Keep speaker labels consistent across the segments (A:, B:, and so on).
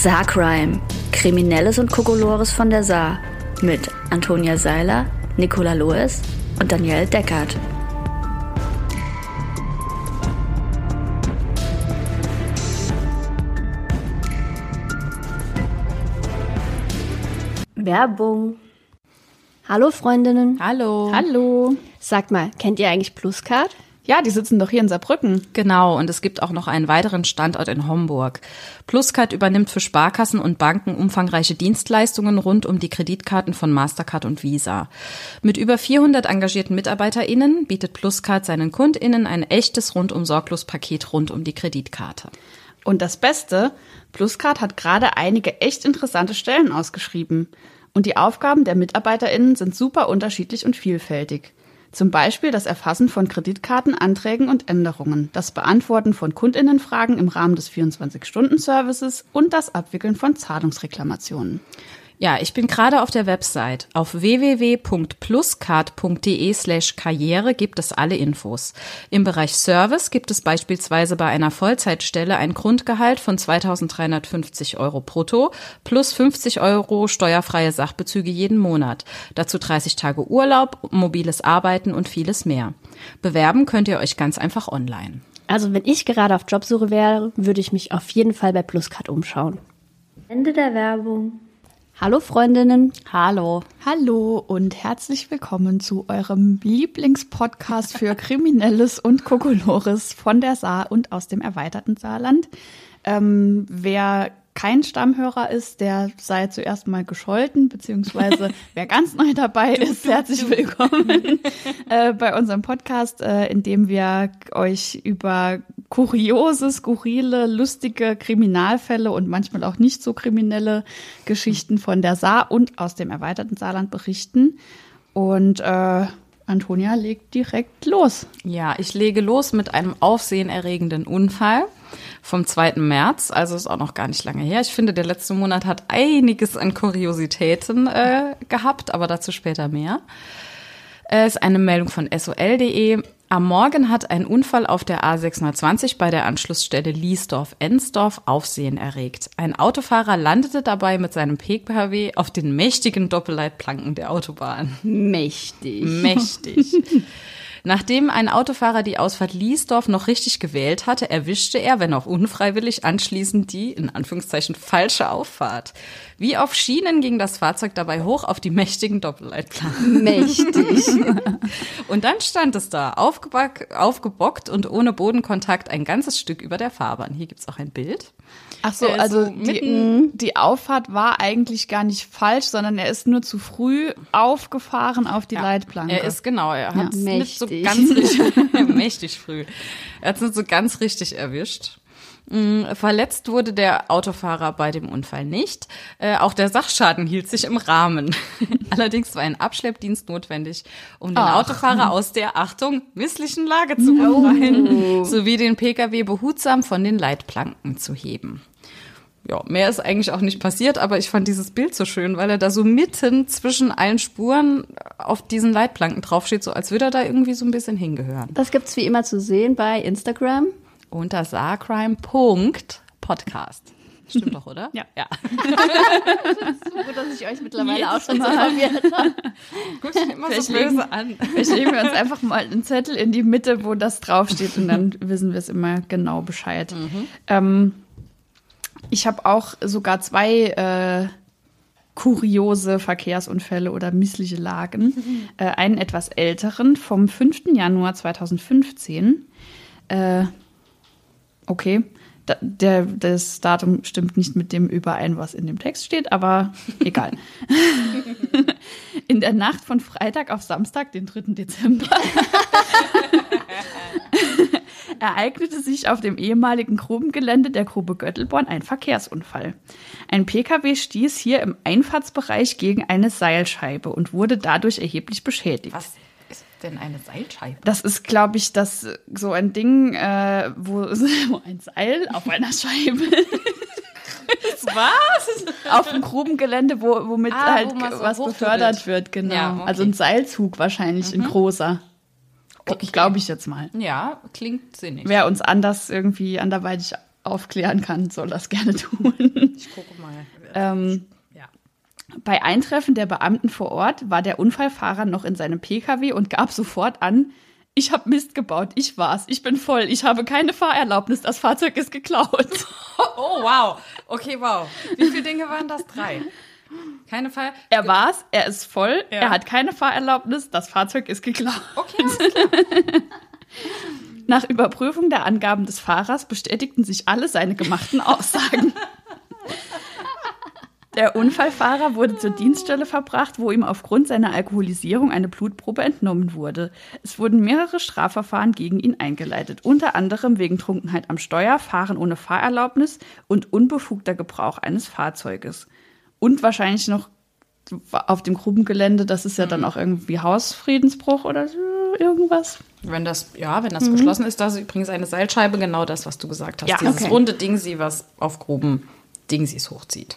A: Saarcrime. Kriminelles und Kokolores von der Saar. Mit Antonia Seiler, Nicola Loes und Danielle Deckert. Werbung. Hallo Freundinnen.
B: Hallo.
C: Hallo.
A: Sagt mal, kennt ihr eigentlich Pluscard?
C: Ja, die sitzen doch hier in Saarbrücken.
B: Genau, und es gibt auch noch einen weiteren Standort in Homburg. Pluscard übernimmt für Sparkassen und Banken umfangreiche Dienstleistungen rund um die Kreditkarten von Mastercard und Visa. Mit über 400 engagierten MitarbeiterInnen bietet Pluscard seinen KundInnen ein echtes rundum sorglos Paket rund um die Kreditkarte.
C: Und das Beste, Pluscard hat gerade einige echt interessante Stellen ausgeschrieben. Und die Aufgaben der MitarbeiterInnen sind super unterschiedlich und vielfältig. Zum Beispiel das Erfassen von Kreditkartenanträgen und Änderungen, das Beantworten von Kundinnenfragen im Rahmen des 24-Stunden-Services und das Abwickeln von Zahlungsreklamationen.
B: Ja, ich bin gerade auf der Website. Auf www.pluscard.de slash Karriere gibt es alle Infos. Im Bereich Service gibt es beispielsweise bei einer Vollzeitstelle ein Grundgehalt von 2350 Euro brutto plus 50 Euro steuerfreie Sachbezüge jeden Monat. Dazu 30 Tage Urlaub, mobiles Arbeiten und vieles mehr. Bewerben könnt ihr euch ganz einfach online.
A: Also wenn ich gerade auf Jobsuche wäre, würde ich mich auf jeden Fall bei Pluscard umschauen. Ende der Werbung. Hallo Freundinnen.
B: Hallo.
C: Hallo und herzlich willkommen zu eurem Lieblingspodcast für Kriminelles und Kokolores von der Saar und aus dem erweiterten Saarland. Ähm, wer kein Stammhörer ist, der sei zuerst mal gescholten, beziehungsweise wer ganz neu dabei ist, herzlich willkommen äh, bei unserem Podcast, äh, in dem wir euch über kuriose, skurrile, lustige Kriminalfälle und manchmal auch nicht so kriminelle Geschichten von der Saar und aus dem erweiterten Saarland berichten. Und äh, Antonia legt direkt los.
B: Ja, ich lege los mit einem aufsehenerregenden Unfall vom 2. März, also ist auch noch gar nicht lange her. Ich finde, der letzte Monat hat einiges an Kuriositäten äh, gehabt, aber dazu später mehr. Es ist eine Meldung von sol.de. Am Morgen hat ein Unfall auf der A620 bei der Anschlussstelle Liesdorf-Ensdorf Aufsehen erregt. Ein Autofahrer landete dabei mit seinem Pkw auf den mächtigen Doppelleitplanken der Autobahn.
A: Mächtig.
B: Mächtig. Nachdem ein Autofahrer die Ausfahrt Liesdorf noch richtig gewählt hatte, erwischte er, wenn auch unfreiwillig, anschließend die, in Anführungszeichen, falsche Auffahrt. Wie auf Schienen ging das Fahrzeug dabei hoch auf die mächtigen Doppelleitplanken.
A: Mächtig.
B: und dann stand es da, aufgebockt und ohne Bodenkontakt ein ganzes Stück über der Fahrbahn. Hier gibt's auch ein Bild.
C: Ach so, also die, die Auffahrt war eigentlich gar nicht falsch, sondern er ist nur zu früh aufgefahren auf die ja, Leitplanke.
B: Er ist genau, er hat es ja, nicht so ganz richtig, mächtig früh. Er hat es nicht so ganz richtig erwischt. Mm, verletzt wurde der Autofahrer bei dem Unfall nicht. Äh, auch der Sachschaden hielt sich im Rahmen. Allerdings war ein Abschleppdienst notwendig, um den Ach. Autofahrer aus der, Achtung, misslichen Lage zu befreien, oh. sowie den Pkw behutsam von den Leitplanken zu heben. Ja, mehr ist eigentlich auch nicht passiert, aber ich fand dieses Bild so schön, weil er da so mitten zwischen allen Spuren auf diesen Leitplanken draufsteht, so als würde er da irgendwie so ein bisschen hingehören.
A: Das gibt's wie immer zu sehen bei Instagram
B: unter saarcrime.podcast. Stimmt doch, oder?
C: Ja.
B: ja.
A: so gut, dass ich euch mittlerweile Jedes auch schon so verwirrt habe.
B: Guck dich immer so böse an.
C: Vielleicht legen wir uns einfach mal einen Zettel in die Mitte, wo das draufsteht und dann wissen wir es immer genau Bescheid. Mhm. Ähm, ich habe auch sogar zwei äh, kuriose Verkehrsunfälle oder missliche Lagen. Mhm. Äh, einen etwas älteren vom 5. Januar 2015. Äh, Okay, da, der, das Datum stimmt nicht mit dem überein, was in dem Text steht, aber egal. in der Nacht von Freitag auf Samstag, den 3. Dezember, ereignete sich auf dem ehemaligen Grubengelände der Grube Göttelborn ein Verkehrsunfall. Ein Pkw stieß hier im Einfahrtsbereich gegen eine Seilscheibe und wurde dadurch erheblich beschädigt.
B: Was? Denn eine Seilscheibe?
C: Das ist, glaube ich, das so ein Ding, äh, wo, wo ein Seil auf einer Scheibe.
B: Was?
C: Auf dem Grubengelände, wo, womit ah, halt wo so was befördert wird, genau. Ja, okay. Also ein Seilzug wahrscheinlich, mhm. ein großer. Okay. Glaube ich jetzt mal.
B: Ja, klingt sinnig.
C: Wäre uns anders irgendwie anderweitig aufklären kann, soll das gerne tun.
B: Ich gucke mal.
C: Ähm, bei Eintreffen der Beamten vor Ort war der Unfallfahrer noch in seinem Pkw und gab sofort an, ich habe Mist gebaut, ich war's, ich bin voll, ich habe keine Fahrerlaubnis, das Fahrzeug ist geklaut.
B: Oh, wow. Okay, wow. Wie viele Dinge waren das? Drei. Keine Fahr
C: Er war's, er ist voll, ja. er hat keine Fahrerlaubnis, das Fahrzeug ist geklaut.
B: Okay, alles klar.
C: Nach Überprüfung der Angaben des Fahrers bestätigten sich alle seine gemachten Aussagen. Der Unfallfahrer wurde zur Dienststelle verbracht, wo ihm aufgrund seiner Alkoholisierung eine Blutprobe entnommen wurde. Es wurden mehrere Strafverfahren gegen ihn eingeleitet, unter anderem wegen Trunkenheit am Steuer, Fahren ohne Fahrerlaubnis und unbefugter Gebrauch eines Fahrzeuges. Und wahrscheinlich noch auf dem Grubengelände, das ist ja dann auch irgendwie Hausfriedensbruch oder so, irgendwas.
B: Wenn das, ja, wenn das mhm. geschlossen ist, das ist übrigens eine Seilscheibe, genau das, was du gesagt hast.
C: Ja,
B: Dieses
C: okay.
B: runde Dingsi, was auf Gruben Dingsis hochzieht.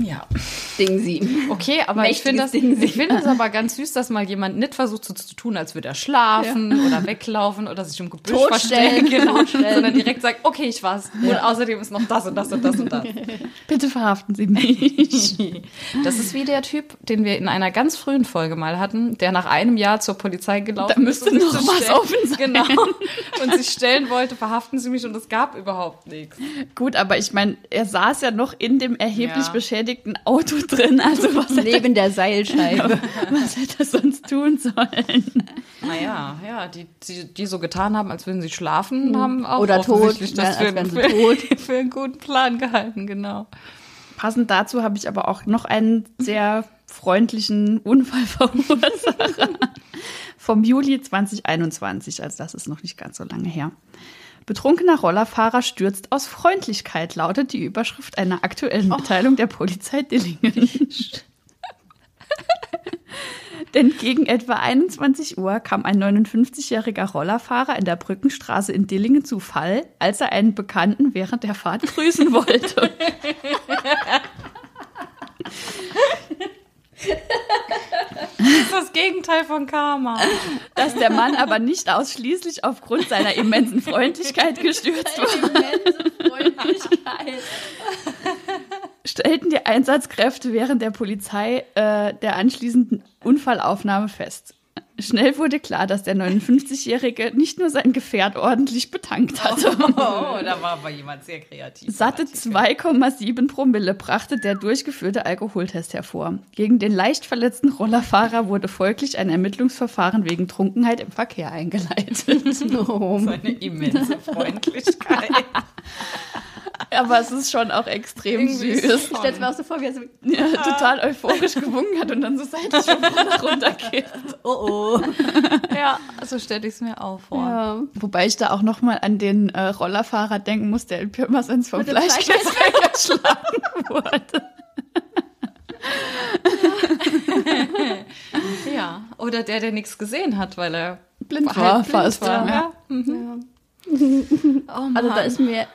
B: Ja.
A: Ding sie.
B: Okay, aber ich finde das, ich finde das aber ganz süß, dass mal jemand nicht versucht so zu tun, als würde er schlafen ja. oder weglaufen oder sich im Gebüsch verstecken, genau, sondern direkt sagt, okay, ich war's. Ja. Und außerdem ist noch das und das und das und das.
C: Bitte verhaften Sie mich.
B: Das ist wie der Typ, den wir in einer ganz frühen Folge mal hatten, der nach einem Jahr zur Polizei gelaufen
C: da müsste ist. noch was stellen. offen sein.
B: Genau. Und sich stellen wollte, verhaften Sie mich und es gab überhaupt nichts.
C: Gut, aber ich meine, er saß ja noch in dem erheblich ja. beschädigten Auto drin. Also was
A: Neben der Seilscheibe.
C: Was hätte er sonst tun sollen?
B: Naja, ja, die, die, die so getan haben, als würden sie schlafen, mhm. haben auch
A: Oder tot,
B: das ja, für, für, tot. für einen guten Plan gehalten, genau.
C: Passend dazu habe ich aber auch noch einen sehr freundlichen Unfallverursacher vom Juli 2021, also das ist noch nicht ganz so lange her. Betrunkener Rollerfahrer stürzt aus Freundlichkeit, lautet die Überschrift einer aktuellen Mitteilung oh. der Polizei Dillingen. Denn gegen etwa 21 Uhr kam ein 59-jähriger Rollerfahrer in der Brückenstraße in Dillingen zu Fall, als er einen Bekannten während der Fahrt grüßen wollte.
B: Das ist das Gegenteil von Karma.
C: Dass der Mann aber nicht ausschließlich aufgrund seiner immensen Freundlichkeit gestürzt wurde. Immense Freundlichkeit. Stellten die Einsatzkräfte während der Polizei äh, der anschließenden Unfallaufnahme fest. Schnell wurde klar, dass der 59-Jährige nicht nur sein Gefährt ordentlich betankt hatte.
B: Oh, oh, da war aber jemand sehr kreativ.
C: Satte 2,7 Promille brachte der durchgeführte Alkoholtest hervor. Gegen den leicht verletzten Rollerfahrer wurde folglich ein Ermittlungsverfahren wegen Trunkenheit im Verkehr eingeleitet.
B: Oh, Seine immense Freundlichkeit.
C: Aber es ist schon auch extrem Irgendwie süß.
A: Ich stelle mir auch so vor, wie er so
C: ja, total euphorisch gewungen hat und dann so seitlich schon runterkippt.
A: Oh oh.
B: Ja, so stelle ich es mir auch vor. Ja.
C: Wobei ich da auch noch mal an den äh, Rollerfahrer denken muss, der in Pirmasens vom Fleischkäse weggeschlagen wurde.
B: ja, oder der, der nichts gesehen hat, weil er
C: blind war,
B: halt blind
C: fast.
B: War.
C: Ja.
B: Ja. Mhm.
A: Oh also da ist mir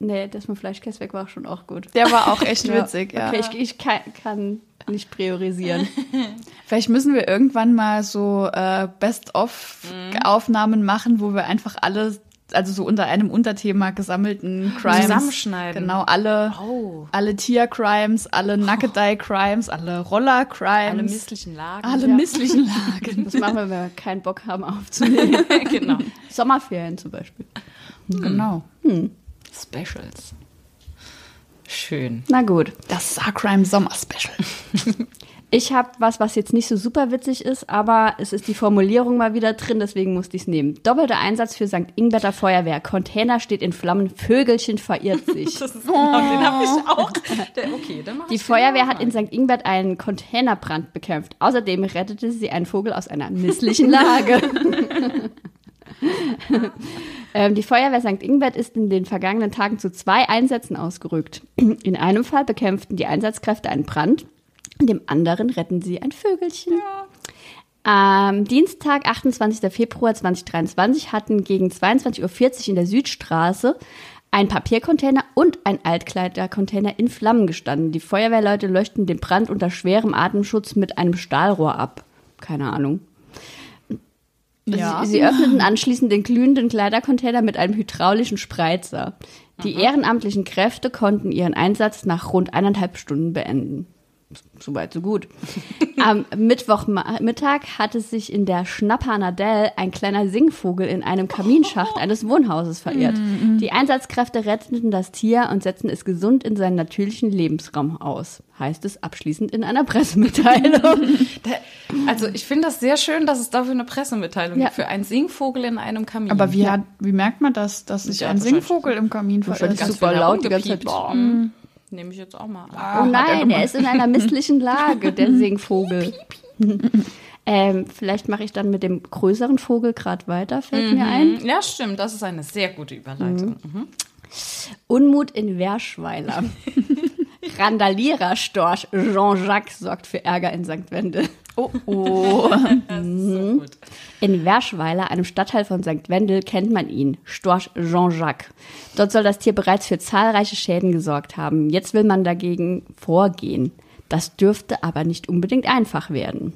A: Nee, das mit Fleischkäse weg war schon auch gut.
C: Der war auch echt witzig, ja.
A: Okay, ich, ich kann, kann, nicht priorisieren.
C: Vielleicht müssen wir irgendwann mal so äh, Best-of-Aufnahmen mhm. machen, wo wir einfach alle, also so unter einem Unterthema gesammelten Crimes.
B: Zusammenschneiden.
C: Genau, alle,
B: oh.
C: alle Tier-Crimes, alle Nackedei-Crimes, alle Roller-Crimes.
B: Alle misslichen Lagen.
C: Alle ja. misslichen Lagen.
A: Das machen wir, wenn wir keinen Bock haben aufzunehmen.
B: genau.
A: Sommerferien zum Beispiel.
C: Genau.
A: Hm.
B: Specials. Schön.
A: Na gut.
C: Das Sarcrime Sommer Special.
A: Ich habe was, was jetzt nicht so super witzig ist, aber es ist die Formulierung mal wieder drin, deswegen musste ich es nehmen. Doppelter Einsatz für St. Ingberter Feuerwehr. Container steht in Flammen, Vögelchen verirrt sich.
B: das ist, genau, den habe ich auch. Der, okay, dann
A: die Feuerwehr hat in St. Ingbert einen Containerbrand bekämpft. Außerdem rettete sie einen Vogel aus einer misslichen Lage. ähm, die Feuerwehr St. Ingbert ist in den vergangenen Tagen zu zwei Einsätzen ausgerückt. In einem Fall bekämpften die Einsatzkräfte einen Brand, in dem anderen retten sie ein Vögelchen. Ja. Am Dienstag, 28. Februar 2023, hatten gegen 22.40 Uhr in der Südstraße ein Papiercontainer und ein Altkleidercontainer in Flammen gestanden. Die Feuerwehrleute löschten den Brand unter schwerem Atemschutz mit einem Stahlrohr ab. Keine Ahnung. Ja. Sie, sie öffneten anschließend den glühenden Kleidercontainer mit einem hydraulischen Spreizer. Die Aha. ehrenamtlichen Kräfte konnten ihren Einsatz nach rund eineinhalb Stunden beenden. Soweit, so gut. Am Mittwochmittag hatte sich in der Schnappanadell ein kleiner Singvogel in einem Kaminschacht eines Wohnhauses verirrt. Mm, mm. Die Einsatzkräfte retteten das Tier und setzten es gesund in seinen natürlichen Lebensraum aus. Heißt es abschließend in einer Pressemitteilung.
B: also ich finde das sehr schön, dass es dafür eine Pressemitteilung ja. gibt, für einen Singvogel in einem Kamin.
C: Aber wie, hat, wie merkt man das, dass sich ein Singvogel im Kamin verirrt?
A: Super laut die ganze Zeit.
B: Mhm. Nehme ich jetzt auch mal an.
A: Ah, oh nein, er, er ist in einer misslichen Lage, der Singvogel. ähm, vielleicht mache ich dann mit dem größeren Vogel gerade weiter, fällt mhm. mir ein.
B: Ja, stimmt, das ist eine sehr gute Überleitung. Mhm. Mhm.
A: Unmut in Werschweiler. Randaliererstorch Jean-Jacques sorgt für Ärger in St. Wendel. Oh, oh. so in Werschweiler, einem Stadtteil von St. Wendel, kennt man ihn, Storch Jean-Jacques. Dort soll das Tier bereits für zahlreiche Schäden gesorgt haben. Jetzt will man dagegen vorgehen. Das dürfte aber nicht unbedingt einfach werden.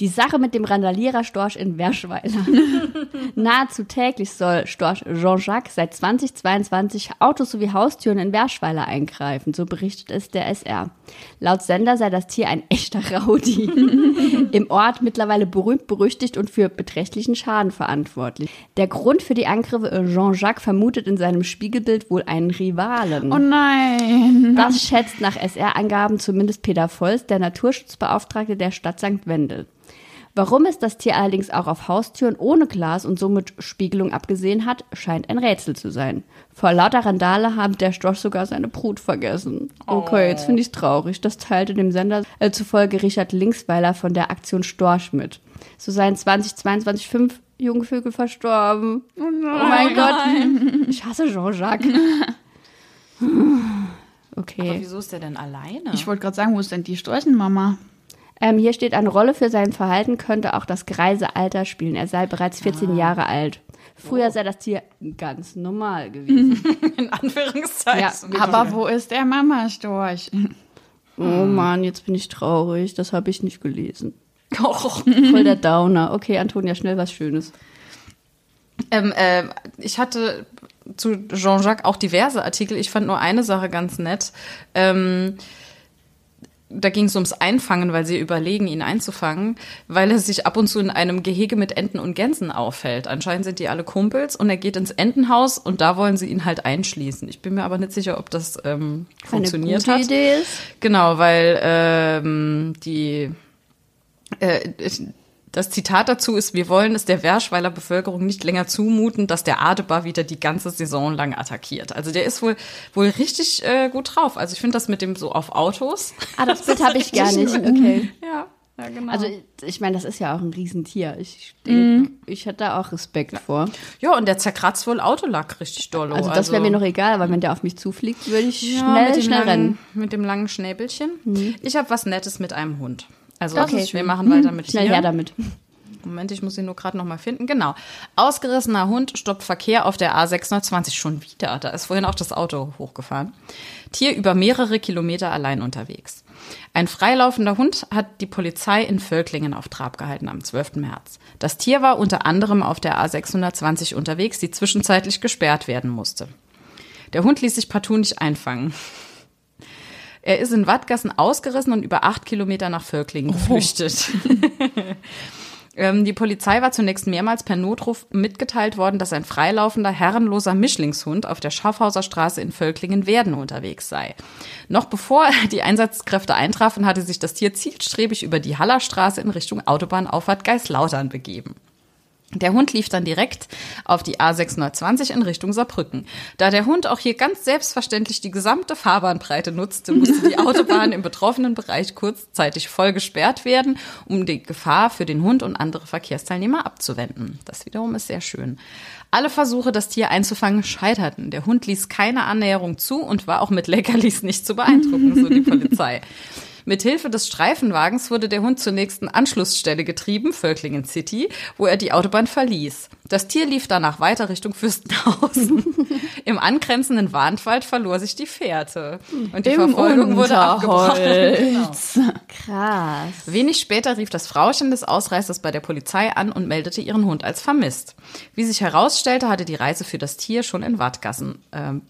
A: Die Sache mit dem Randalierer-Storch in Werschweiler. Nahezu täglich soll Storch Jean-Jacques seit 2022 Autos sowie Haustüren in Werschweiler eingreifen, so berichtet es der SR. Laut Sender sei das Tier ein echter Rowdy. Im Ort mittlerweile berühmt berüchtigt und für beträchtlichen Schaden verantwortlich. Der Grund für die Angriffe Jean-Jacques vermutet in seinem Spiegelbild wohl einen Rivalen.
C: Oh nein!
A: Das schätzt nach SR-Angaben zumindest Peter Volz, der Naturschutzbeauftragte der Stadt St. Wendel. Warum es das Tier allerdings auch auf Haustüren ohne Glas und somit Spiegelung abgesehen hat, scheint ein Rätsel zu sein. Vor lauter Randale haben der Storch sogar seine Brut vergessen. Okay, oh. jetzt finde ich es traurig. Das teilte dem Sender äh, zufolge Richard Linksweiler von der Aktion Storch mit. So seien 2022 fünf Jungvögel verstorben. Oh, nein, oh mein Gott. Ich hasse Jean-Jacques.
B: Okay. Aber wieso ist der denn alleine?
C: Ich wollte gerade sagen, wo ist denn die Storchenmama?
A: Ähm, hier steht, eine Rolle für sein Verhalten könnte auch das greise Alter spielen. Er sei bereits 14 ah. Jahre alt. Früher oh. sei das Tier ganz normal gewesen.
B: In Anführungszeichen.
C: Ja, aber wo ist der Mama-Storch?
A: Oh Mann, jetzt bin ich traurig. Das habe ich nicht gelesen. Oh. Voll der Downer. Okay, Antonia, schnell was Schönes.
B: Ähm, äh, ich hatte zu Jean-Jacques auch diverse Artikel. Ich fand nur eine Sache ganz nett. Ähm, da ging es ums Einfangen, weil sie überlegen, ihn einzufangen, weil er sich ab und zu in einem Gehege mit Enten und Gänsen auffällt. Anscheinend sind die alle Kumpels und er geht ins Entenhaus und da wollen sie ihn halt einschließen. Ich bin mir aber nicht sicher, ob das ähm, funktioniert Eine gute hat. Idee ist. Genau, weil ähm, die äh, das Zitat dazu ist, wir wollen es der Werschweiler Bevölkerung nicht länger zumuten, dass der Adebar wieder die ganze Saison lang attackiert. Also der ist wohl, wohl richtig äh, gut drauf. Also ich finde das mit dem so auf Autos.
A: Ah, das Bild habe ich gar nicht. Okay. Ja. Ja, genau. Also ich meine, das ist ja auch ein Riesentier. Ich mm. ich hätte da auch Respekt vor.
B: Ja, und der zerkratzt wohl Autolack richtig doll.
A: Also das wäre also, mir noch egal, aber wenn der auf mich zufliegt, würde ich ja, schnell, schnell
B: langen,
A: rennen.
B: Mit dem langen Schnäbelchen. Mhm. Ich habe was Nettes mit einem Hund. Also okay. wir machen weiter mit
A: Schnell her damit.
B: Moment, ich muss ihn nur gerade noch mal finden. Genau. Ausgerissener Hund stoppt Verkehr auf der A620 schon wieder. Da ist vorhin auch das Auto hochgefahren. Tier über mehrere Kilometer allein unterwegs. Ein freilaufender Hund hat die Polizei in Völklingen auf Trab gehalten am 12. März. Das Tier war unter anderem auf der A620 unterwegs, die zwischenzeitlich gesperrt werden musste. Der Hund ließ sich partout nicht einfangen. Er ist in Wattgassen ausgerissen und über acht Kilometer nach Völklingen oh. geflüchtet. Ähm, die Polizei war zunächst mehrmals per Notruf mitgeteilt worden, dass ein freilaufender, herrenloser Mischlingshund auf der Schaffhauser Straße in Völklingen-Werden unterwegs sei. Noch bevor die Einsatzkräfte eintrafen, hatte sich das Tier zielstrebig über die Hallerstraße in Richtung Autobahnauffahrt Geislautern begeben. Der Hund lief dann direkt auf die A620 in Richtung Saarbrücken. Da der Hund auch hier ganz selbstverständlich die gesamte Fahrbahnbreite nutzte, musste die Autobahn im betroffenen Bereich kurzzeitig voll gesperrt werden, um die Gefahr für den Hund und andere Verkehrsteilnehmer abzuwenden. Das wiederum ist sehr schön. Alle Versuche, das Tier einzufangen, scheiterten. Der Hund ließ keine Annäherung zu und war auch mit Leckerlis nicht zu beeindrucken, so die Polizei. Mit Hilfe des Streifenwagens wurde der Hund zur nächsten Anschlussstelle getrieben, Völklingen City, wo er die Autobahn verließ. Das Tier lief danach weiter Richtung Fürstenhausen. Im angrenzenden Warnwald verlor sich die Fährte. Und die
C: Im
B: Verfolgung wurde abgebrochen.
C: Unterholz.
A: Krass.
B: Wenig später rief das Frauchen des Ausreißers bei der Polizei an und meldete ihren Hund als vermisst. Wie sich herausstellte, hatte die Reise für das Tier schon in Wattgassen ähm,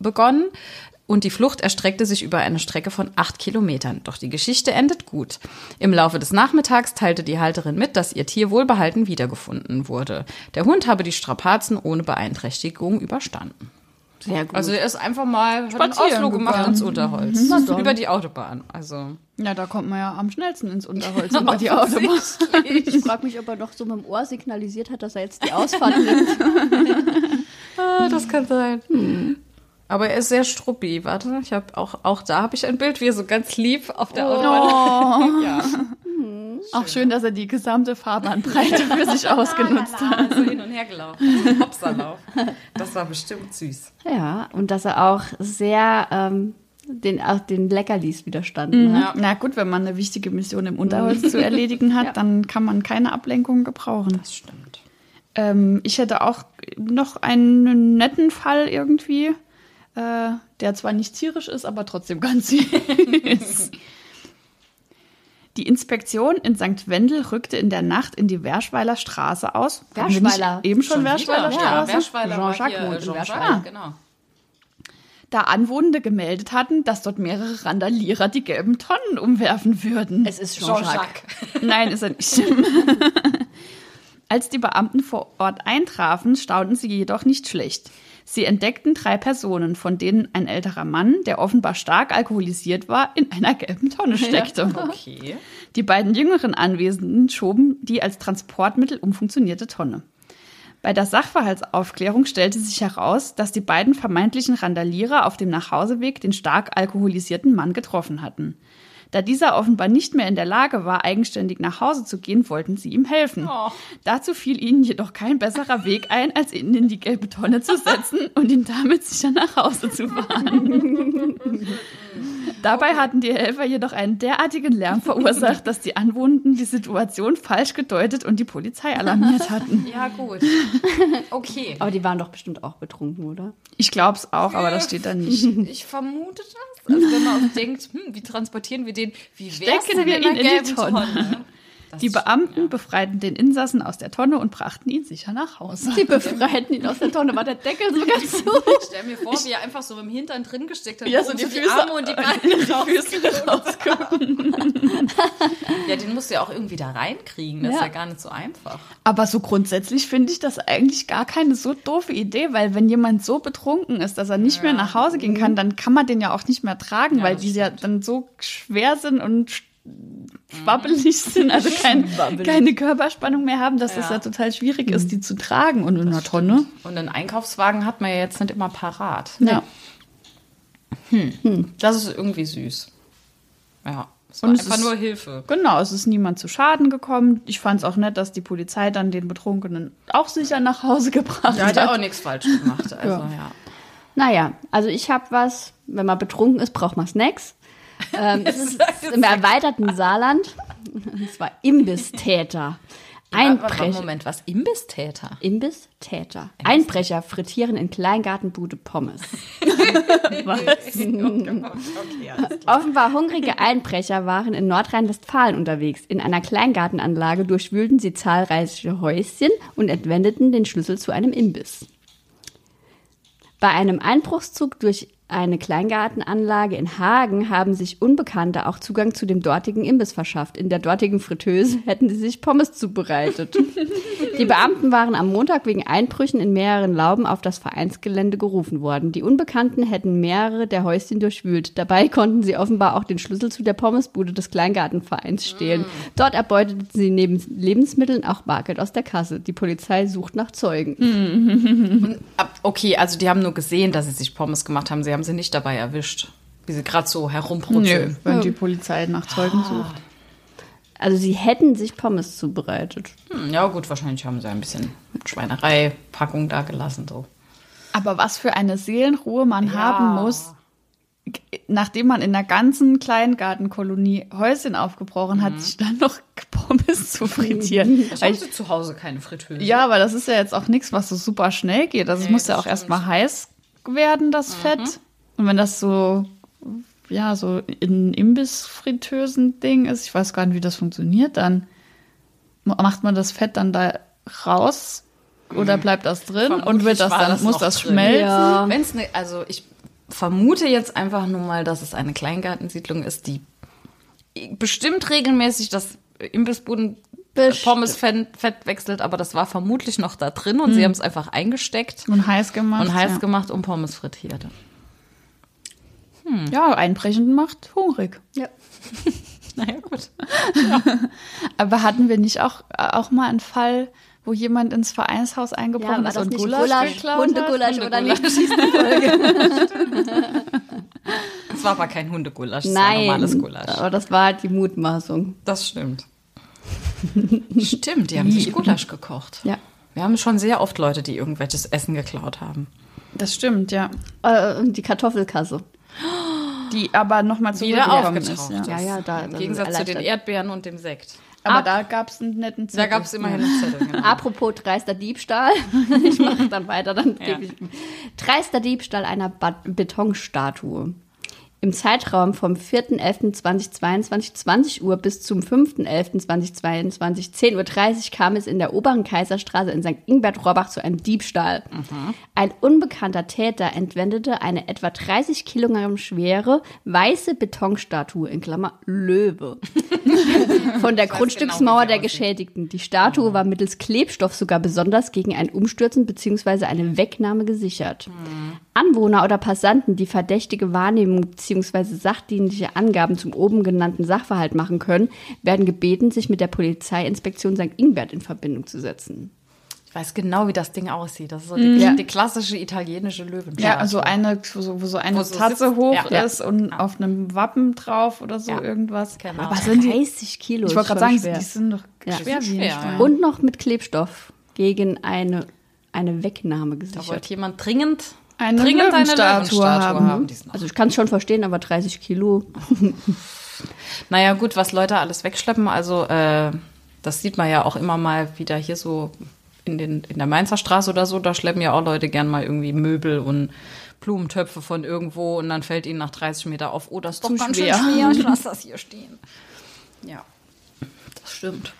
B: begonnen und die Flucht erstreckte sich über eine Strecke von acht Kilometern. Doch die Geschichte endet gut. Im Laufe des Nachmittags teilte die Halterin mit, dass ihr Tier wohlbehalten wiedergefunden wurde. Der Hund habe die Strapazen ohne Beeinträchtigung überstanden.
A: Sehr gut.
B: Also er ist einfach mal hat einen
C: Spazieren
B: Ausflug gemacht
C: gegangen.
B: ins Unterholz. Über die Autobahn. Also
C: Ja, da kommt man ja am schnellsten ins Unterholz über die Autobahn.
A: ich frage mich, ob er noch so mit dem Ohr signalisiert hat, dass er jetzt die Ausfahrt nimmt.
B: Ah, das kann sein. Aber er ist sehr struppi. Warte, ich habe auch, auch da habe ich ein Bild, wie er so ganz lieb auf der Autobahn. Ja.
C: Auch schön, dass er die gesamte Fahrbahnbreite für sich ausgenutzt hat.
B: So hin und her gelaufen. So ein Hopserlauf. Das war bestimmt süß.
A: Ja, und dass er auch sehr ähm, den, auch den Leckerlis widerstanden hat.
C: Na gut, wenn man eine wichtige Mission im Unterholz zu erledigen hat,
A: Ja.
C: dann kann man keine Ablenkung gebrauchen.
B: Das stimmt.
C: Ähm, ich hätte auch noch einen netten Fall irgendwie, äh, der zwar nicht tierisch ist, aber trotzdem ganz süß. Die Inspektion in St. Wendel rückte in der Nacht in die Werschweiler Straße aus.
A: Werschweiler.
C: Eben schon, Werschweiler
B: wieder?
C: Straße?
B: Ja, Werschweiler
A: Jean-Jacques wohnt in
B: Jean-Jacques,
A: Werschweiler.
B: genau.
C: Da Anwohnende gemeldet hatten, dass dort mehrere Randalierer die gelben Tonnen umwerfen würden.
A: Es ist Jean-Jacques.
C: Nein, ist er nicht. Als die Beamten vor Ort eintrafen, staunten sie jedoch nicht schlecht. Sie entdeckten drei Personen, von denen ein älterer Mann, der offenbar stark alkoholisiert war, in einer gelben Tonne steckte.
B: Okay.
C: Die beiden jüngeren Anwesenden schoben die als Transportmittel umfunktionierte Tonne. Bei der Sachverhaltsaufklärung stellte sich heraus, dass die beiden vermeintlichen Randalierer auf dem Nachhauseweg den stark alkoholisierten Mann getroffen hatten. Da dieser offenbar nicht mehr in der Lage war, eigenständig nach Hause zu gehen, wollten sie ihm helfen. Dazu fiel ihnen jedoch kein besserer Weg ein, als ihn in die gelbe Tonne zu setzen und ihn damit sicher nach Hause zu fahren. Dabei hatten die Helfer jedoch einen derartigen Lärm verursacht, dass die Anwohnenden die Situation falsch gedeutet und die Polizei alarmiert hatten.
B: Ja, gut. Okay.
A: Aber die waren doch bestimmt auch betrunken, oder?
C: Ich glaube es auch, aber das steht da nicht.
B: Ich vermute das. Also wenn man auch denkt, hm, wie transportieren wir den? Wie wär's
C: Stecken wir
B: in
C: ihn in die
B: gelben
C: Tonne?
B: Das
C: Die Beamten befreiten den Insassen aus der Tonne und brachten ihn sicher nach Hause.
A: Die befreiten ihn aus der Tonne, war der Deckel so ganz zu.
B: Ich stell mir vor, wie er einfach so im Hintern drin gesteckt hat.
C: Ja,
B: und
C: so die
B: die
C: Füße-
B: Arme und die Beine raus.
C: Füße rausgucken.
B: Ja, den musst du ja auch irgendwie da reinkriegen. Das
A: Ja.
B: ist ja gar nicht so einfach.
C: Aber so grundsätzlich finde ich das eigentlich gar keine so doofe Idee, weil wenn jemand so betrunken ist, dass er nicht mehr nach Hause gehen kann, dann kann man den ja auch nicht mehr tragen,
B: Ja,
C: weil die ja dann so schwer sind und schwabbelig sind, also kein, keine Körperspannung mehr haben, dass das
B: Ja.
C: ja total schwierig ist, die zu tragen. Und in einer Tonne.
B: Und einen Einkaufswagen hat man ja jetzt nicht immer parat.
C: Ja.
B: Das ist irgendwie süß. Ja. Es war
C: Und es
B: einfach
C: ist-
B: nur Hilfe.
C: Genau, es ist niemand zu Schaden gekommen. Ich fand es auch nett, dass die Polizei dann den Betrunkenen auch sicher nach Hause gebracht
B: Der
C: hat.
B: hat ja auch nichts falsch gemacht. Also, ja.
A: Naja, also ich habe was, wenn man betrunken ist, braucht man Snacks. Ähm, es ist im erweiterten Saarland. Und zwar Imbistäter. Einbrecher.
B: Moment, was? Imbistäter?
A: Imbistäter. Einbrecher frittieren in Kleingartenbude Pommes. Offenbar hungrige Einbrecher waren in Nordrhein-Westfalen unterwegs. In einer Kleingartenanlage durchwühlten sie zahlreiche Häuschen und entwendeten den Schlüssel zu einem Imbiss. Bei einem Einbruchszug durch eine Kleingartenanlage in Hagen haben sich Unbekannte auch Zugang zu dem dortigen Imbiss verschafft. In der dortigen Fritteuse hätten sie sich Pommes zubereitet. Die Beamten waren am Montag wegen Einbrüchen in mehreren Lauben auf das Vereinsgelände gerufen worden. Die Unbekannten hätten mehrere der Häuschen durchwühlt. Dabei konnten sie offenbar auch den Schlüssel zu der Pommesbude des Kleingartenvereins stehlen. Dort erbeuteten sie neben Lebensmitteln auch Bargeld aus der Kasse. Die Polizei sucht nach Zeugen.
B: Okay, also die haben nur gesehen, dass sie sich Pommes gemacht haben. Sie haben sie nicht dabei erwischt. Wie sie gerade so
C: Nö,
B: herumbrutzeln.
C: wenn die Polizei nach Zeugen sucht.
A: Also sie hätten sich Pommes zubereitet.
B: Hm, ja, gut, wahrscheinlich haben sie ein bisschen Schweinerei-Packung da gelassen. So.
C: Aber was für eine Seelenruhe man
B: Ja.
C: haben muss, nachdem man in der ganzen Kleingartenkolonie Häuschen aufgebrochen hat, sich dann noch Pommes zu frittieren.
B: Ich
C: Weil
B: habe zu Hause keine Fritteuse.
C: ja, aber das ist ja jetzt auch nichts, was so super schnell geht. Also es
B: Nee,
C: muss ja auch erstmal heiß werden, das Fett. Und wenn das so, ja, so in Imbiss-Fritteusen-Ding ist, ich weiß gar nicht, wie das funktioniert, dann macht man das Fett dann da raus oder bleibt das drin und
B: Vermutlich
C: wird das dann,
B: das
C: muss das
B: drin.
C: schmelzen?
A: Ja.
B: Wenn es ne, also ich vermute jetzt einfach nur mal, dass es eine Kleingartensiedlung ist, die bestimmt regelmäßig das Imbissbuden
A: Bestimmt.
B: Pommes Fett, Fett wechselt, aber das war vermutlich noch da drin und sie haben es einfach eingesteckt
C: Und heiß gemacht.
B: und heiß
C: ja.
B: gemacht und Pommes frittiert.
C: Ja, einbrechen macht hungrig.
A: Ja.
B: Naja, gut.
C: Aber hatten wir nicht auch, auch mal einen Fall, wo jemand ins Vereinshaus eingebrochen
A: war
C: ist
A: das
C: und
A: nicht
C: Gulasch,
A: Gulasch,
C: geklaut
A: Hundegulasch
C: hat?
A: oder nicht?
B: Es war aber kein Hundegulasch, es war
A: Nein,
B: normales Gulasch.
A: aber das war die Mutmaßung.
B: Das stimmt. stimmt, die haben sich Gulasch gekocht.
A: Ja.
B: Wir haben schon sehr oft Leute, die irgendwelches Essen geklaut haben.
C: Das stimmt, ja.
A: Äh, und die Kartoffelkasse.
C: Die aber nochmal
B: Wieder
C: zurückgekommen
B: aufgetaucht.
C: ist. Ja.
A: Ja, ja, da.
B: Im Gegensatz zu den Erdbeeren und dem Sekt.
C: Aber
A: Ab-
C: da gab es einen netten
B: Da
C: Zettel.
B: gab es immerhin einen Zettel. Genau.
A: Apropos dreister Diebstahl. ich mache dann weiter, dann
B: Ja.
A: gebe ich. Dreister Diebstahl einer ba Betonstatue. Im Zeitraum vom 4.11.2022 20 Uhr bis zum 5.11.2022 10.30 Uhr kam es in der oberen Kaiserstraße in St. Ingbert-Rohrbach zu einem Diebstahl. Ein unbekannter Täter entwendete eine etwa 30 Kilogramm schwere weiße Betonstatue in Klammer Löwe von der
B: weiß
A: Grundstücksmauer
B: genau,
A: der. Geschädigten. Die Statue war mittels Klebstoff sogar besonders gegen ein Umstürzen bzw. eine Wegnahme gesichert. Anwohner oder Passanten, die verdächtige Wahrnehmung bzw. sachdienliche Angaben zum oben genannten Sachverhalt machen können, werden gebeten, sich mit der Polizeiinspektion St. Ingbert in Verbindung zu setzen.
B: Ich weiß genau, wie das Ding aussieht. Das ist so die,
A: Ja.
B: die klassische italienische Löwenstatue.
C: Ja, also eine, wo so, wo so eine
B: Wo so
C: Tatze
B: sitzt-
C: hoch
B: ja.
C: ist und auf einem Wappen drauf oder so
B: Ja.
C: irgendwas.
B: Genau.
C: Aber sind die,
A: 30 Kilo.
C: ich wollte gerade sagen,
A: schwer.
C: die sind doch
A: Ja.
C: schwer
B: schwer,
C: Stein.
B: ja.
A: Und noch mit Klebstoff gegen eine, eine Wegnahme
B: Da wollte
A: gesichert.
B: jemand dringend,
C: Eine
B: dringend eine
C: Löwenstatue
B: Löwenstatue
C: haben.
B: haben. Die ist noch
A: Also ich kann es schon verstehen, aber 30 Kilo.
B: Naja, gut, was Leute alles wegschleppen, also äh, das sieht man ja auch immer mal wieder hier so in, den, in der Mainzer Straße oder so, da schleppen ja auch Leute gern mal irgendwie Möbel und Blumentöpfe von irgendwo und dann fällt ihnen nach 30 Meter auf, oh, das ist doch
C: Zu
B: ganz
C: schwer.
B: schön schwer, ich lasse das hier stehen. Ja, das stimmt.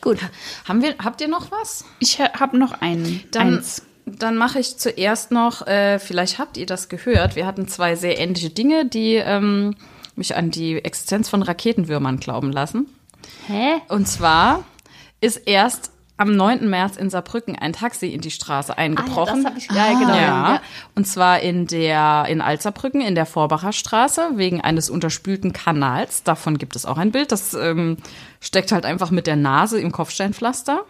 A: Gut.
B: Haben wir, habt ihr noch was?
C: Ich habe noch einen.
B: Dann,
C: eins.
B: Dann mache ich zuerst noch, äh, vielleicht habt ihr das gehört, wir hatten zwei sehr ähnliche Dinge, die ähm, mich an die Existenz von Raketenwürmern glauben lassen.
A: Hä?
B: Und zwar ist erst am 9. März in Saarbrücken ein Taxi in die Straße eingebrochen.
A: das hab ich- ja, genau,
B: Ja,
A: ja.
B: und zwar in der in Alzerbrücken in der Vorbacher Straße wegen eines unterspülten Kanals. Davon gibt es auch ein Bild. Das ähm, steckt halt einfach mit der Nase im Kopfsteinpflaster.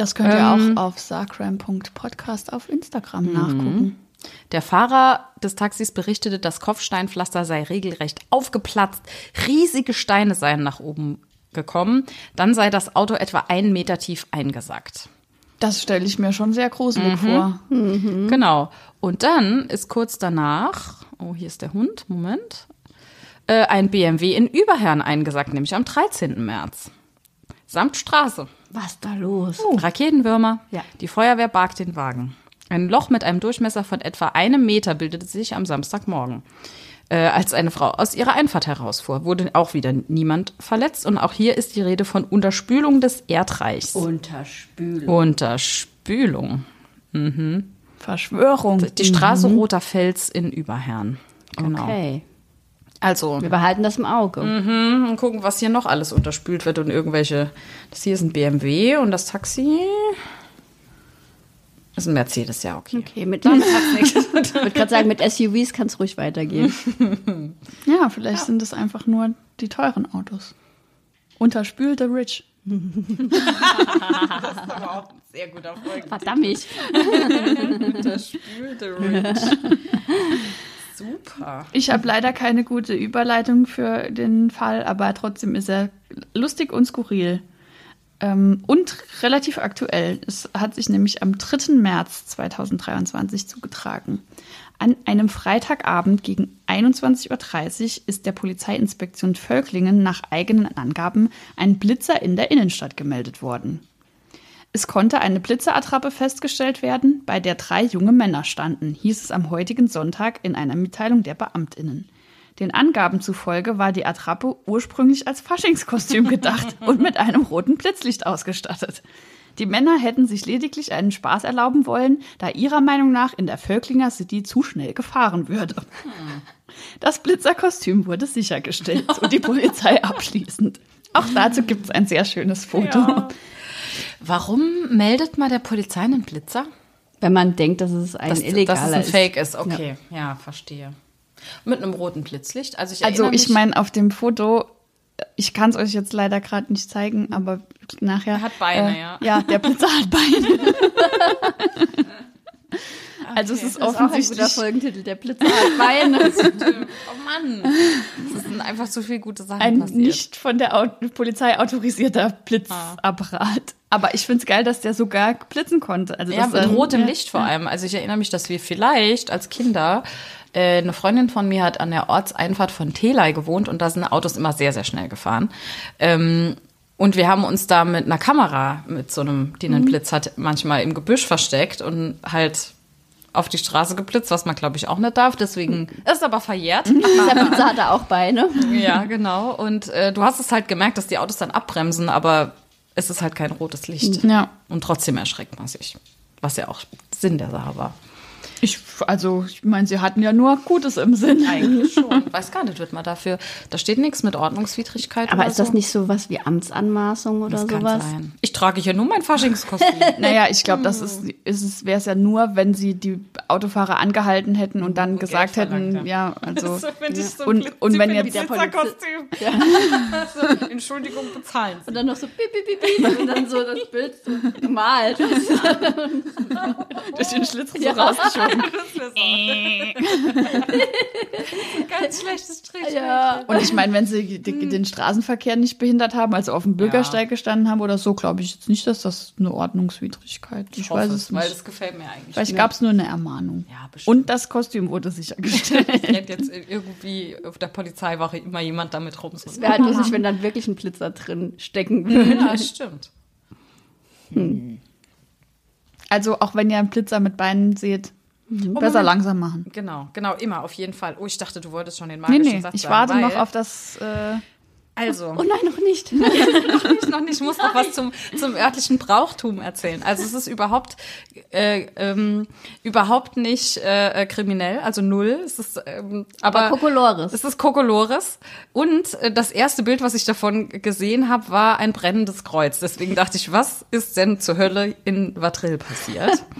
C: Das könnt ihr
B: ähm,
C: auch auf sarcram.podcast auf Instagram
B: Mhm.
C: nachgucken.
B: Der Fahrer des Taxis berichtete, das Kopfsteinpflaster sei regelrecht aufgeplatzt, riesige Steine seien nach oben gekommen, dann sei das Auto etwa einen Meter tief eingesackt.
C: Das stelle ich mir schon sehr
B: Mhm.
C: gruselig vor.
B: Genau. Und dann ist kurz danach, oh, hier ist der Hund, Moment, äh, ein BMW in Überherrn eingesackt, nämlich am 13. März. Samt Straße.
A: Was da los?
B: Raketenwürmer.
A: Ja.
B: Die Feuerwehr bargt den Wagen. Ein Loch mit einem Durchmesser von etwa einem Meter bildete sich am Samstagmorgen. Äh, als eine Frau aus ihrer Einfahrt herausfuhr, wurde auch wieder niemand verletzt. Und auch hier ist die Rede von Unterspülung des Erdreichs.
A: Unterspülung.
B: Unterspülung.
C: Verschwörung.
B: Die Straße Roter Fels in Überherrn. Genau.
A: Okay.
B: Also,
A: Wir behalten das im Auge.
B: und gucken, was hier noch alles unterspült wird und irgendwelche. Das hier ist ein BMW und das Taxi ist ein Mercedes, ja, okay.
A: Okay, mit Dann. Ich würde gerade sagen, mit SUVs kann es ruhig weitergehen.
C: Ja, vielleicht sind es einfach nur die teuren Autos. Unterspülte Rich.
B: Sehr guter Folge.
A: Verdammt.
B: Unterspülte Rich. Super.
C: Ich habe leider keine gute Überleitung für den Fall, aber trotzdem ist er lustig und skurril. Ähm, und relativ aktuell. Es hat sich nämlich am 3. März 2023 zugetragen. An einem Freitagabend gegen 21.30 Uhr ist der Polizeiinspektion Völklingen nach eigenen Angaben ein Blitzer in der Innenstadt gemeldet worden. Es konnte eine Blitzerattrappe festgestellt werden, bei der drei junge Männer standen, hieß es am heutigen Sonntag in einer Mitteilung der Beamtinnen. Den Angaben zufolge war die Attrappe ursprünglich als Faschingskostüm gedacht und mit einem roten Blitzlicht ausgestattet. Die Männer hätten sich lediglich einen Spaß erlauben wollen, da ihrer Meinung nach in der Völklinger City zu schnell gefahren würde. Das Blitzerkostüm wurde sichergestellt, so die Polizei abschließend. Auch dazu gibt es ein sehr schönes Foto. Ja.
B: Warum meldet man der Polizei einen Blitzer?
A: Wenn man denkt, dass es ein das, illegaler
B: dass es ein Fake ist. Okay, ja, ja verstehe. Mit einem roten Blitzlicht. Also ich,
C: also ich meine, auf dem Foto ich kann es euch jetzt leider gerade nicht zeigen, aber nachher.
B: Er hat Beine, äh,
C: ja. Ja, der Blitzer hat Beine. Also okay. es ist das offensichtlich.
A: Ist auch ein guter Folgentitel. Der Blitzer hat Beine.
B: oh Mann. Es sind einfach so viele gute Sachen
C: ein
B: passiert.
C: nicht von der Polizei autorisierter Blitzapparat. Ah. Aber ich finde es geil, dass der sogar blitzen konnte.
B: Also ja, mit rotem ja. Licht vor allem. Also ich erinnere mich, dass wir vielleicht als Kinder äh, eine Freundin von mir hat an der Ortseinfahrt von Telei gewohnt und da sind Autos immer sehr, sehr schnell gefahren. Ähm, und wir haben uns da mit einer Kamera, mit so einem, die einen mhm. Blitz hat, manchmal im Gebüsch versteckt und halt auf die Straße geblitzt, was man glaube ich auch nicht darf. Deswegen ist aber verjährt.
A: Dieser Blitzer hatte auch Beine.
B: Ja, genau. Und äh, du hast es halt gemerkt, dass die Autos dann abbremsen, aber es ist halt kein rotes Licht.
C: Ja.
B: Und trotzdem erschreckt man sich. Was ja auch Sinn der Sache war.
C: Ich, also, ich meine, sie hatten ja nur Gutes im Sinn.
B: Eigentlich schon. Weiß gar nicht, wird man dafür. Da steht nichts mit Ordnungswidrigkeit.
A: Aber ist so. das nicht so was wie Amtsanmaßung oder das sowas? Kann
B: sein. Ich trage hier nur mein Faschingskostüm.
C: naja, ich glaube, das ist, ist es, wäre es ja nur, wenn sie die Autofahrer angehalten hätten und dann und gesagt hätten, ja, also. So, so und, und wenn jetzt der
B: Kostüm. Ja. so, Entschuldigung, bezahlen.
A: Sie. Und dann noch so piep, piep, piep, piep und dann so das Bild so gemalt.
C: Durch den Schlitz so ja. rausgeschoben.
B: Ganz schlechtes Strich.
C: Ja. Und ich meine, wenn sie den Straßenverkehr nicht behindert haben, also auf dem Bürgersteig ja. gestanden haben oder so, glaube ich jetzt nicht, dass das eine Ordnungswidrigkeit ist. Ich, ich weiß es nicht.
B: Weil das gefällt mir eigentlich.
C: Vielleicht gab es nur eine Ermahnung.
B: Ja, bestimmt.
C: Und das Kostüm wurde sichergestellt.
B: ich rennt jetzt irgendwie auf der Polizeiwache immer jemand damit rum.
A: Es wäre halt lustig, wenn dann wirklich ein Blitzer drin stecken würde.
B: Ja, stimmt.
C: Hm. Also auch wenn ihr einen Blitzer mit Beinen seht, Mhm. Besser Moment. langsam machen.
B: Genau, genau, immer, auf jeden Fall. Oh, ich dachte, du wolltest schon den magischen nee, nee, Satz
C: ich warte noch auf das... Äh
B: also.
A: Oh nein, noch nicht.
B: noch nicht, noch nicht. Ich muss noch was zum, zum örtlichen Brauchtum erzählen. Also es ist überhaupt, äh, ähm, überhaupt nicht äh, kriminell, also null. Es ist, ähm, aber,
A: aber Kokolores.
B: Es ist Kokolores. Und äh, das erste Bild, was ich davon gesehen habe, war ein brennendes Kreuz. Deswegen dachte ich, was ist denn zur Hölle in Vatrill passiert?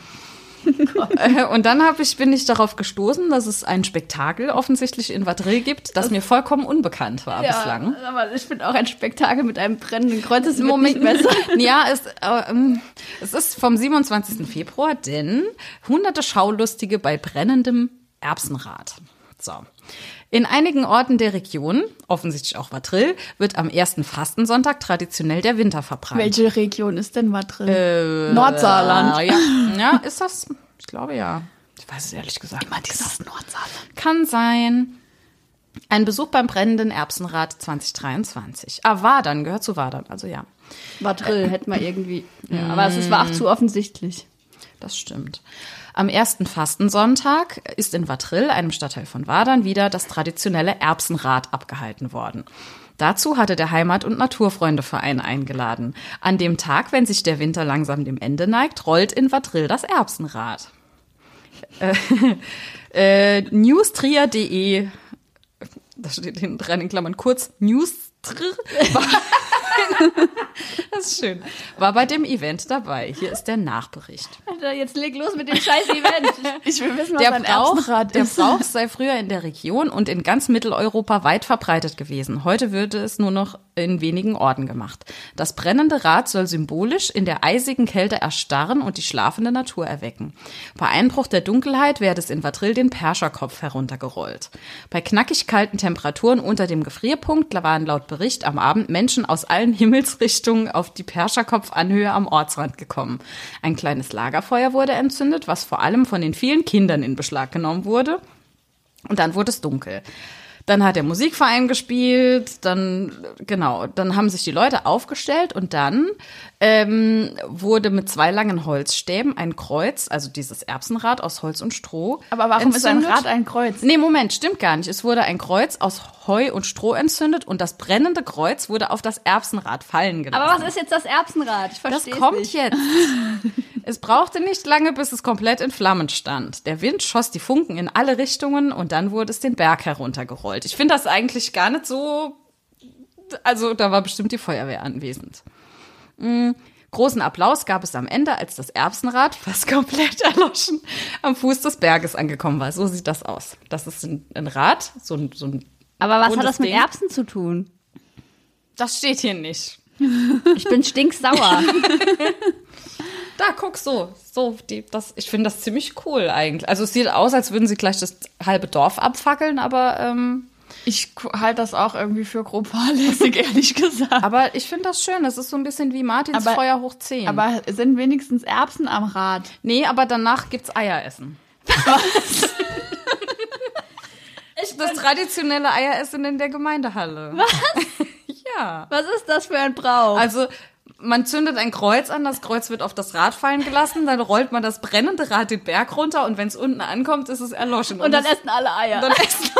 B: Äh, und dann hab ich, bin ich darauf gestoßen, dass es ein Spektakel offensichtlich in Vadril gibt, das, das mir vollkommen unbekannt war ja, bislang.
A: Aber ich finde auch ein Spektakel mit einem brennenden Kreuz ist im Moment besser.
B: ja, es, äh, es ist vom 27. Februar, denn hunderte Schaulustige bei brennendem Erbsenrad. So. In einigen Orten der Region, offensichtlich auch Vadrill, wird am ersten Fastensonntag traditionell der Winter verbrannt.
C: Welche Region ist denn Vadrill?
B: Äh,
C: Nordsaarland.
B: Äh, ja. ja, ist das? Ich glaube ja. Ich weiß es ehrlich gesagt.
C: Immer dieses Nordsaarland.
B: Kann sein. Ein Besuch beim brennenden Erbsenrad 2023. Ah, Wadern gehört zu Wadern, also ja.
A: Vadrill äh, hätte man irgendwie. Ja, aber es war auch zu offensichtlich.
B: Das stimmt. Am ersten Fastensonntag ist in Watrill, einem Stadtteil von Wadern, wieder das traditionelle Erbsenrad abgehalten worden. Dazu hatte der Heimat- und Naturfreundeverein eingeladen. An dem Tag, wenn sich der Winter langsam dem Ende neigt, rollt in Watrill das Erbsenrad. Äh, äh, newstria.de, da steht hinten dran in Klammern kurz, Newstr, das ist schön. War bei dem Event dabei. Hier ist der Nachbericht.
A: Alter, jetzt leg los mit dem scheiß Event.
C: Ich will wissen, was
B: der Brauch. Der Brauch sei früher in der Region und in ganz Mitteleuropa weit verbreitet gewesen. Heute würde es nur noch in wenigen Orten gemacht. Das brennende Rad soll symbolisch in der eisigen Kälte erstarren und die schlafende Natur erwecken. Bei Einbruch der Dunkelheit werde es in Vatril den Perscherkopf heruntergerollt. Bei knackig kalten Temperaturen unter dem Gefrierpunkt waren laut Bericht am Abend Menschen aus allen Himmelsrichtungen auf die Perscherkopfanhöhe am Ortsrand gekommen. Ein kleines Lagerfeuer wurde entzündet, was vor allem von den vielen Kindern in Beschlag genommen wurde. Und dann wurde es dunkel. Dann hat der Musikverein gespielt, dann, genau, dann haben sich die Leute aufgestellt und dann ähm, wurde mit zwei langen Holzstäben ein Kreuz, also dieses Erbsenrad aus Holz und Stroh.
C: Aber warum entzündet. ist ein Rad ein Kreuz?
B: Nee, Moment, stimmt gar nicht. Es wurde ein Kreuz aus Heu und Stroh entzündet und das brennende Kreuz wurde auf das Erbsenrad fallen gelassen.
A: Aber was ist jetzt das Erbsenrad? Ich
B: verstehe Das kommt nicht. jetzt. es brauchte nicht lange, bis es komplett in Flammen stand. Der Wind schoss die Funken in alle Richtungen und dann wurde es den Berg heruntergerollt. Ich finde das eigentlich gar nicht so also da war bestimmt die Feuerwehr anwesend. Mhm. Großen Applaus gab es am Ende, als das Erbsenrad, fast komplett erloschen, am Fuß des Berges angekommen war. So sieht das aus. Das ist ein, ein Rad, so ein, so ein
A: Aber was hat das mit Ding. Erbsen zu tun?
B: Das steht hier nicht.
A: Ich bin stinksauer.
B: da, guck so. So, die, das, ich finde das ziemlich cool eigentlich. Also es sieht aus, als würden sie gleich das halbe Dorf abfackeln, aber ähm,
C: ich halte das auch irgendwie für grob fahrlässig, ehrlich gesagt.
B: Aber ich finde das schön. Das ist so ein bisschen wie Martins aber, Feuer hoch 10.
C: Aber sind wenigstens Erbsen am Rad?
B: Nee, aber danach gibt's Eieressen. Was? das traditionelle Eieressen in der Gemeindehalle.
A: Was?
B: ja.
A: Was ist das für ein Brauch?
B: Also, man zündet ein Kreuz an, das Kreuz wird auf das Rad fallen gelassen, dann rollt man das brennende Rad den Berg runter und wenn es unten ankommt, ist es erloschen.
A: Und, und dann essen alle Eier.
C: Dann essen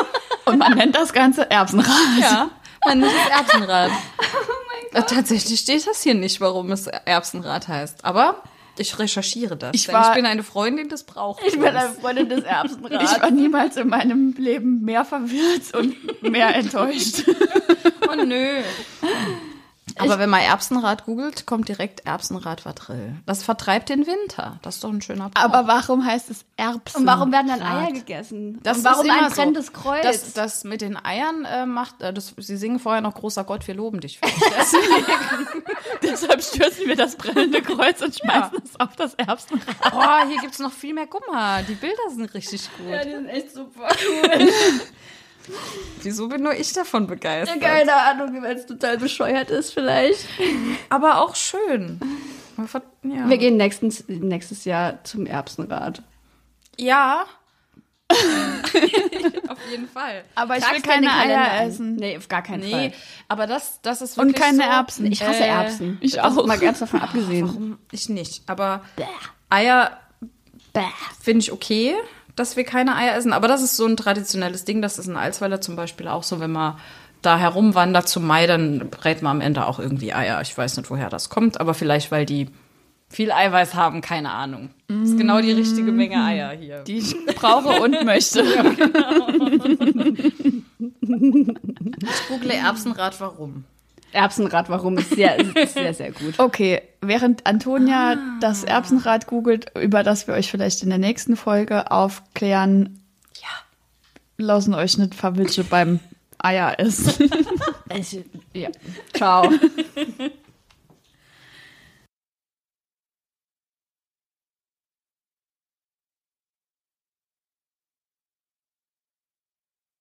C: und man nennt das Ganze Erbsenrad.
B: Ja, man nennt es Erbsenrad. Oh mein Gott. Tatsächlich steht das hier nicht, warum es Erbsenrad heißt. Aber ich recherchiere das.
C: Ich, war,
B: ich bin eine Freundin des Brauchs.
A: Ich bin eine Freundin des Erbsenrads.
C: Ich war niemals in meinem Leben mehr verwirrt und mehr enttäuscht.
B: oh nö. Aber wenn man Erbsenrad googelt, kommt direkt Erbsenrad Vatrill. Das vertreibt den Winter. Das ist doch ein schöner
C: Brauch. Aber warum heißt es Erbsenrad?
A: Und warum werden dann Eier gegessen?
B: Das
A: Und warum
B: ein
A: brennendes so. Kreuz?
B: Das, das mit den Eiern äh, macht, äh, das, sie singen vorher noch großer Gott, wir loben dich.
C: Deshalb stürzen wir das brennende Kreuz und schmeißen ja. es auf das Erbsenrad.
B: Boah, hier gibt's noch viel mehr. Mal, die Bilder sind richtig gut.
A: Ja, die sind echt super cool.
B: Wieso bin nur ich davon begeistert?
A: Ja, keine Ahnung, weil es total bescheuert ist vielleicht.
B: Aber auch schön.
A: Ja. Wir gehen nächstens, nächstes Jahr zum Erbsenrad.
B: Ja. auf jeden Fall.
C: Aber ich will keine Eier essen.
A: Nee, auf gar keinen nee, Fall.
B: Aber das, das ist wirklich
C: Und keine
B: so,
C: Erbsen.
A: Ich hasse äh, Erbsen.
C: Ich auch.
A: Mal ganz davon abgesehen.
B: Warum? Ich nicht. Aber Bäh. Eier finde ich okay dass wir keine Eier essen. Aber das ist so ein traditionelles Ding. Das ist in Alsweiler zum Beispiel auch so, wenn man da herumwandert zum Mai, dann brät man am Ende auch irgendwie Eier. Ich weiß nicht, woher das kommt, aber vielleicht, weil die viel Eiweiß haben, keine Ahnung. Das ist genau die richtige Menge Eier hier.
C: Die ich brauche und möchte. Ja, genau.
B: Ich google Erbsenrad, warum.
A: Erbsenrad, warum ist sehr, sehr, sehr gut.
C: Okay, während Antonia ah. das Erbsenrad googelt, über das wir euch vielleicht in der nächsten Folge aufklären,
B: ja.
C: lassen euch nicht verwitschen beim Eier essen.
A: ja. Ciao.